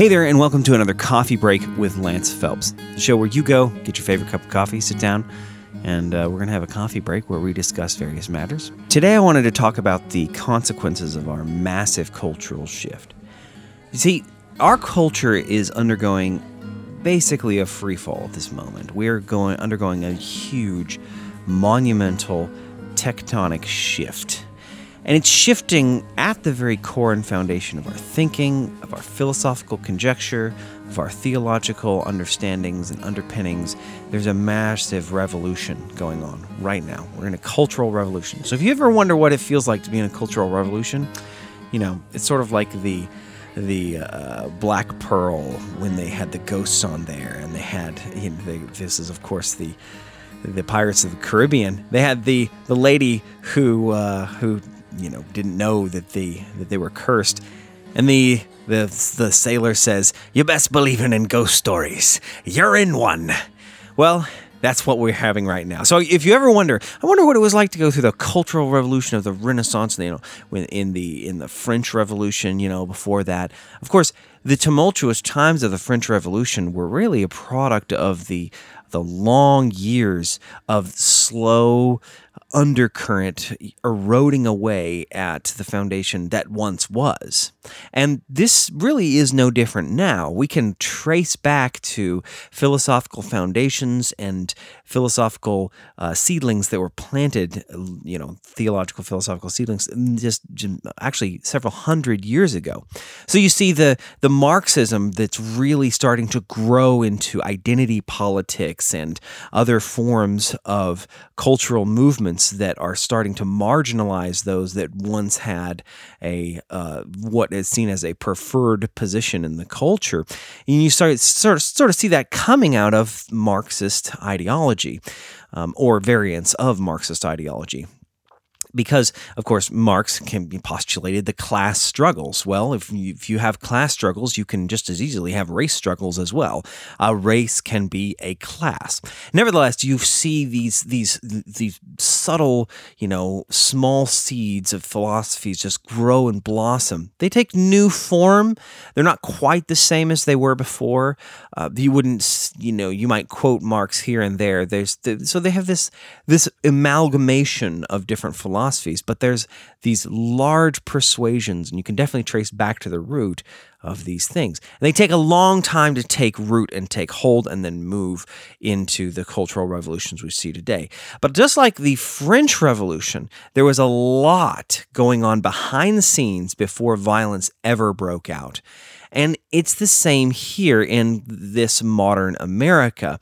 Hey there, and welcome to another coffee break with Lance Phelps, the show where you go, get your favorite cup of coffee, sit down, and uh, we're going to have a coffee break where we discuss various matters. Today, I wanted to talk about the consequences of our massive cultural shift. You see, our culture is undergoing basically a free fall at this moment. We're going undergoing a huge, monumental, tectonic shift and it's shifting at the very core and foundation of our thinking, of our philosophical conjecture, of our theological understandings and underpinnings. There's a massive revolution going on right now. We're in a cultural revolution. So if you ever wonder what it feels like to be in a cultural revolution, you know, it's sort of like the the uh, Black Pearl when they had the ghosts on there, and they had you know, they, this is of course the the Pirates of the Caribbean. They had the the lady who uh, who you know didn't know that they that they were cursed, and the the the sailor says, "You best believe in ghost stories. You're in one." Well. That's what we're having right now. So, if you ever wonder, I wonder what it was like to go through the Cultural Revolution of the Renaissance. You know, in the in the French Revolution. You know, before that, of course, the tumultuous times of the French Revolution were really a product of the the long years of slow undercurrent eroding away at the foundation that once was. And this really is no different now. We can trace back to philosophical foundations and philosophical uh, seedlings that were planted, you know, theological philosophical seedlings just, actually several hundred years ago. So you see the the Marxism that's really starting to grow into identity politics and other forms of cultural movements that are starting to marginalize those that once had a uh, what is seen as a preferred position in the culture. And you start sort of, sort of see that coming out of Marxist ideology um, or variants of Marxist ideology. Because of course marx can be postulated the class struggles. Well if you, if you have class struggles you can just as easily have race struggles as well. A race can be a class. Nevertheless you see these these these subtle you know small seeds of philosophies just grow and blossom. They take new form. They're not quite the same as they were before. Uh, you wouldn't you know you might quote marx here and there. There's so they have this this amalgamation of different philosophies, but there's these large persuasions, and you can definitely trace back to the root of these things. And they take a long time to take root and take hold and then move into the cultural revolutions we see today. But just like the French Revolution, there was a lot going on behind the scenes before violence ever broke out. And it's the same here in this modern America.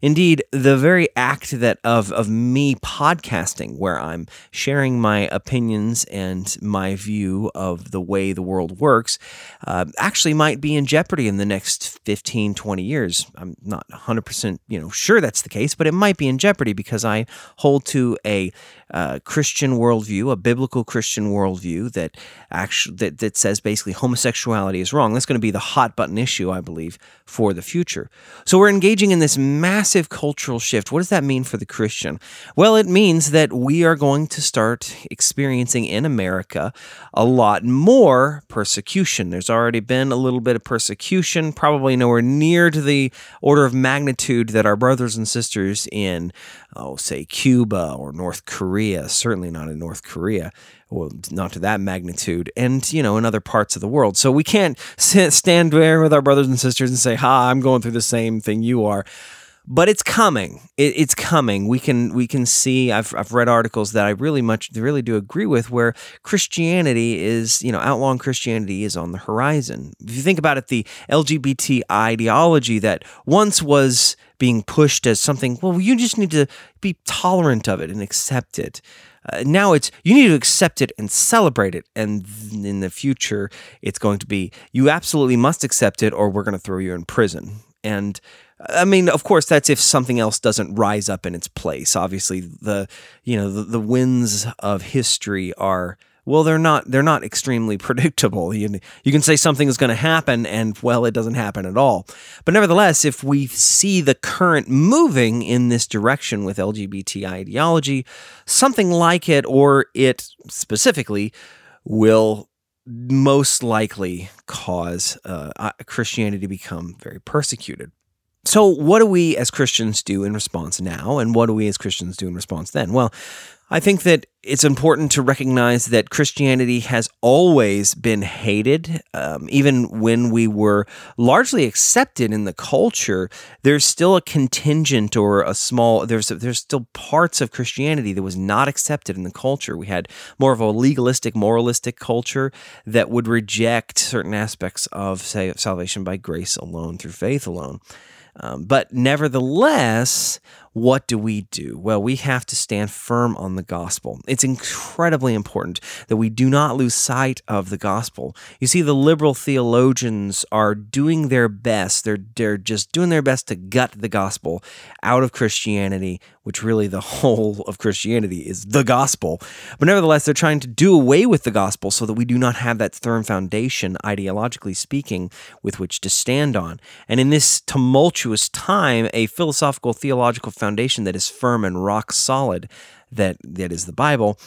Indeed, the very act that of, of me podcasting, where I'm sharing my opinions and my view of the way the world works, uh, actually might be in jeopardy in the next 15, 20 years. I'm not 100% you know, sure that's the case, but it might be in jeopardy because I hold to a uh, Christian worldview, a biblical Christian worldview that actually that, that says basically homosexuality is wrong. That's going to be the hot button issue, I believe, for the future. So we're engaging in this massive cultural shift. What does that mean for the Christian? Well, it means that we are going to start experiencing in America a lot more persecution. There's already been a little bit of persecution, probably nowhere near to the order of magnitude that our brothers and sisters in, oh, say, Cuba or North Korea, certainly not in North Korea, well, not to that magnitude, and you know, in other parts of the world. So we can't stand there with our brothers and sisters and say, "Ha, I'm going through the same thing you are." But it's coming. It, it's coming. We can we can see. I've I've read articles that I really much really do agree with, where Christianity is, you know, outlawing Christianity is on the horizon. If you think about it, the LGBT ideology that once was being pushed as something, well, you just need to be tolerant of it and accept it. Uh, now it's you need to accept it and celebrate it. And in the future, it's going to be you absolutely must accept it or we're going to throw you in prison. And I mean, of course, that's if something else doesn't rise up in its place. Obviously, the you know the, the winds of history are well they're not they're not extremely predictable you, you can say something is going to happen and well it doesn't happen at all but nevertheless if we see the current moving in this direction with lgbt ideology something like it or it specifically will most likely cause uh, Christianity to become very persecuted. So, what do we as Christians do in response now, and what do we as Christians do in response then? Well, I think that it's important to recognize that Christianity has always been hated. Um, even when we were largely accepted in the culture, there's still a contingent or a small, there's, there's still parts of Christianity that was not accepted in the culture. We had more of a legalistic, moralistic culture that would reject certain aspects of, say, salvation by grace alone through faith alone. Um, but nevertheless, what do we do? Well, we have to stand firm on the gospel. It's incredibly important that we do not lose sight of the gospel. You see, the liberal theologians are doing their best. They're, they're just doing their best to gut the gospel out of Christianity, which really the whole of Christianity is the gospel. But nevertheless, they're trying to do away with the gospel so that we do not have that firm foundation, ideologically speaking, with which to stand on. And in this tumultuous time, a philosophical theological foundation that is firm and rock solid that that is the Bible,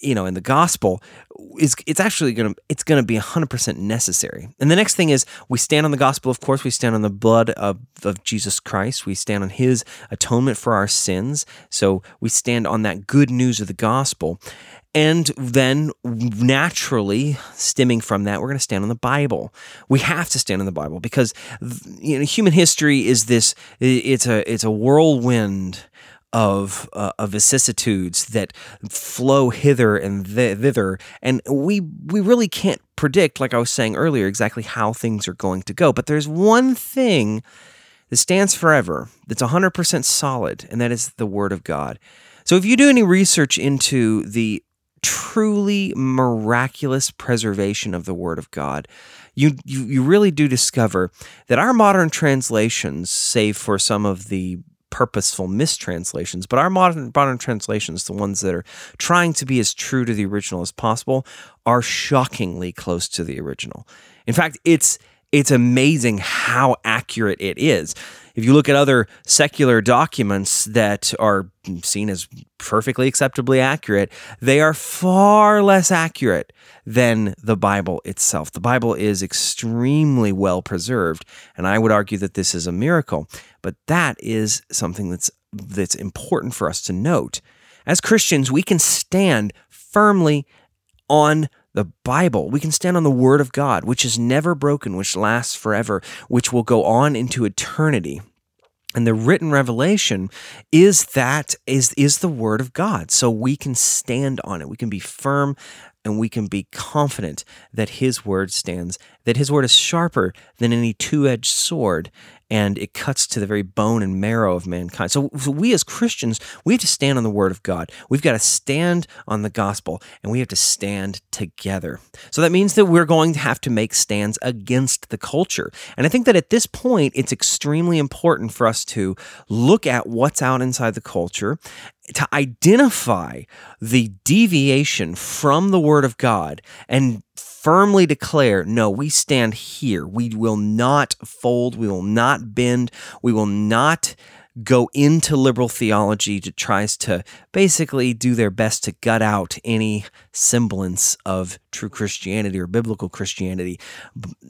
you know, in the gospel is it's actually going to it's going to be 100% necessary. And the next thing is we stand on the gospel of course, we stand on the blood of of Jesus Christ. We stand on his atonement for our sins. So we stand on that good news of the gospel. And then naturally, stemming from that, we're going to stand on the Bible. We have to stand on the Bible because you know, human history is this it's a it's a whirlwind of uh, of vicissitudes that flow hither and th- thither, and we we really can't predict, like I was saying earlier, exactly how things are going to go. But there's one thing that stands forever, that's 100% solid, and that is the Word of God. So if you do any research into the truly miraculous preservation of the Word of God, you, you, you really do discover that our modern translations, save for some of the purposeful mistranslations, but our modern modern translations, the ones that are trying to be as true to the original as possible, are shockingly close to the original. In fact, it's it's amazing how accurate it is. If you look at other secular documents that are seen as perfectly acceptably accurate, they are far less accurate than the Bible itself. The Bible is extremely well preserved, and I would argue that this is a miracle. But that is something that's that's important for us to note. As Christians, we can stand firmly on the Bible. We can stand on the Word of God, which is never broken, which lasts forever, which will go on into eternity. And the written revelation is that is is the word of God. So we can stand on it. We can be firm and we can be confident that his word stands, that his word is sharper than any two-edged sword and it cuts to the very bone and marrow of mankind. So, we as Christians, we have to stand on the Word of God. We've got to stand on the gospel, and we have to stand together. So that means that we're going to have to make stands against the culture. And I think that at this point, it's extremely important for us to look at what's out inside the culture to identify the deviation from the Word of God and firmly declare no, we stand here. We will not fold. We will not bend. We will not go into liberal theology that tries to basically do their best to gut out any semblance of true Christianity or biblical Christianity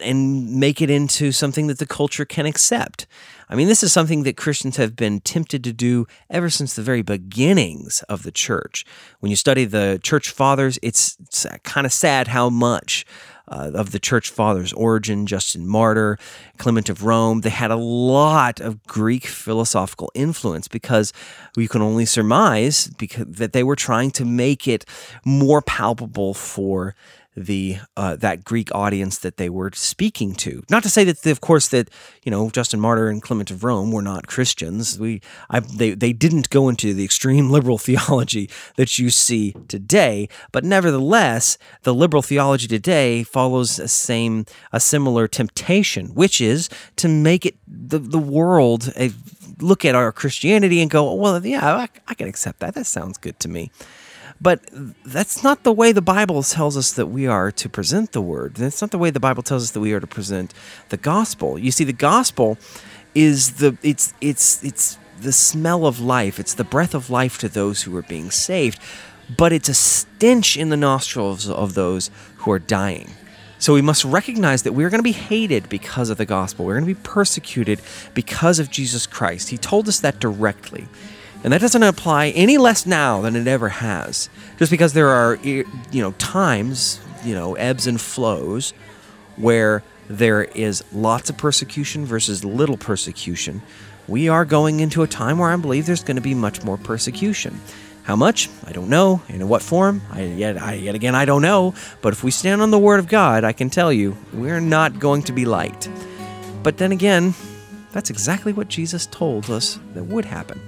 and make it into something that the culture can accept. I mean, this is something that Christians have been tempted to do ever since the very beginnings of the church. When you study the church fathers, it's, it's uh, kind of sad how much uh, of the church fathers Origen, Justin Martyr, Clement of Rome. They had a lot of Greek philosophical influence because we can only surmise because, that they were trying to make it more palpable for the uh, that Greek audience that they were speaking to. Not to say that, of course, that you know Justin Martyr and Clement of Rome were not Christians. We I, they they didn't go into the extreme liberal theology that you see today, but nevertheless, the liberal theology today follows a same a similar temptation, which is to make it the the world a, look at our Christianity and go, well, yeah, I, I can accept that. That sounds good to me. But that's not the way the Bible tells us that we are to present the word. That's not the way the Bible tells us that we are to present the gospel. You see, the gospel is the it's it's it's the smell of life. It's the breath of life to those who are being saved, but it's a stench in the nostrils of those who are dying. So we must recognize that we're going to be hated because of the gospel. We're going to be persecuted because of Jesus Christ. He told us that directly. And that doesn't apply any less now than it ever has. Just because there are you know times, you know, ebbs and flows where there is lots of persecution versus little persecution. We are going into a time where I believe there's going to be much more persecution. How much? I don't know. And in what form? I, yet, I, yet again, I don't know. But if we stand on the Word of God, I can tell you, we're not going to be liked. But then again, that's exactly what Jesus told us that would happen.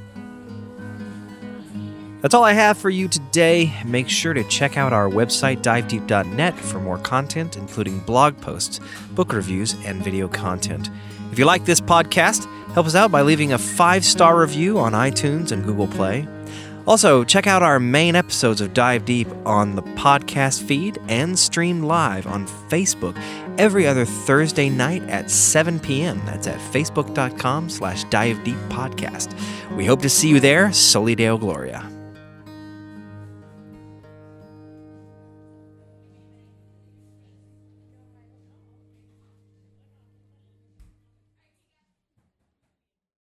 That's all I have for you today. Make sure to check out our website, divedeep.net, for more content, including blog posts, book reviews, and video content. If you like this podcast, help us out by leaving a five star review on iTunes and Google Play. Also, check out our main episodes of Dive Deep on the podcast feed and stream live on Facebook every other Thursday night at 7 p.m. That's at facebook.com slash dive deep podcast. We hope to see you there. Soli Deo Gloria.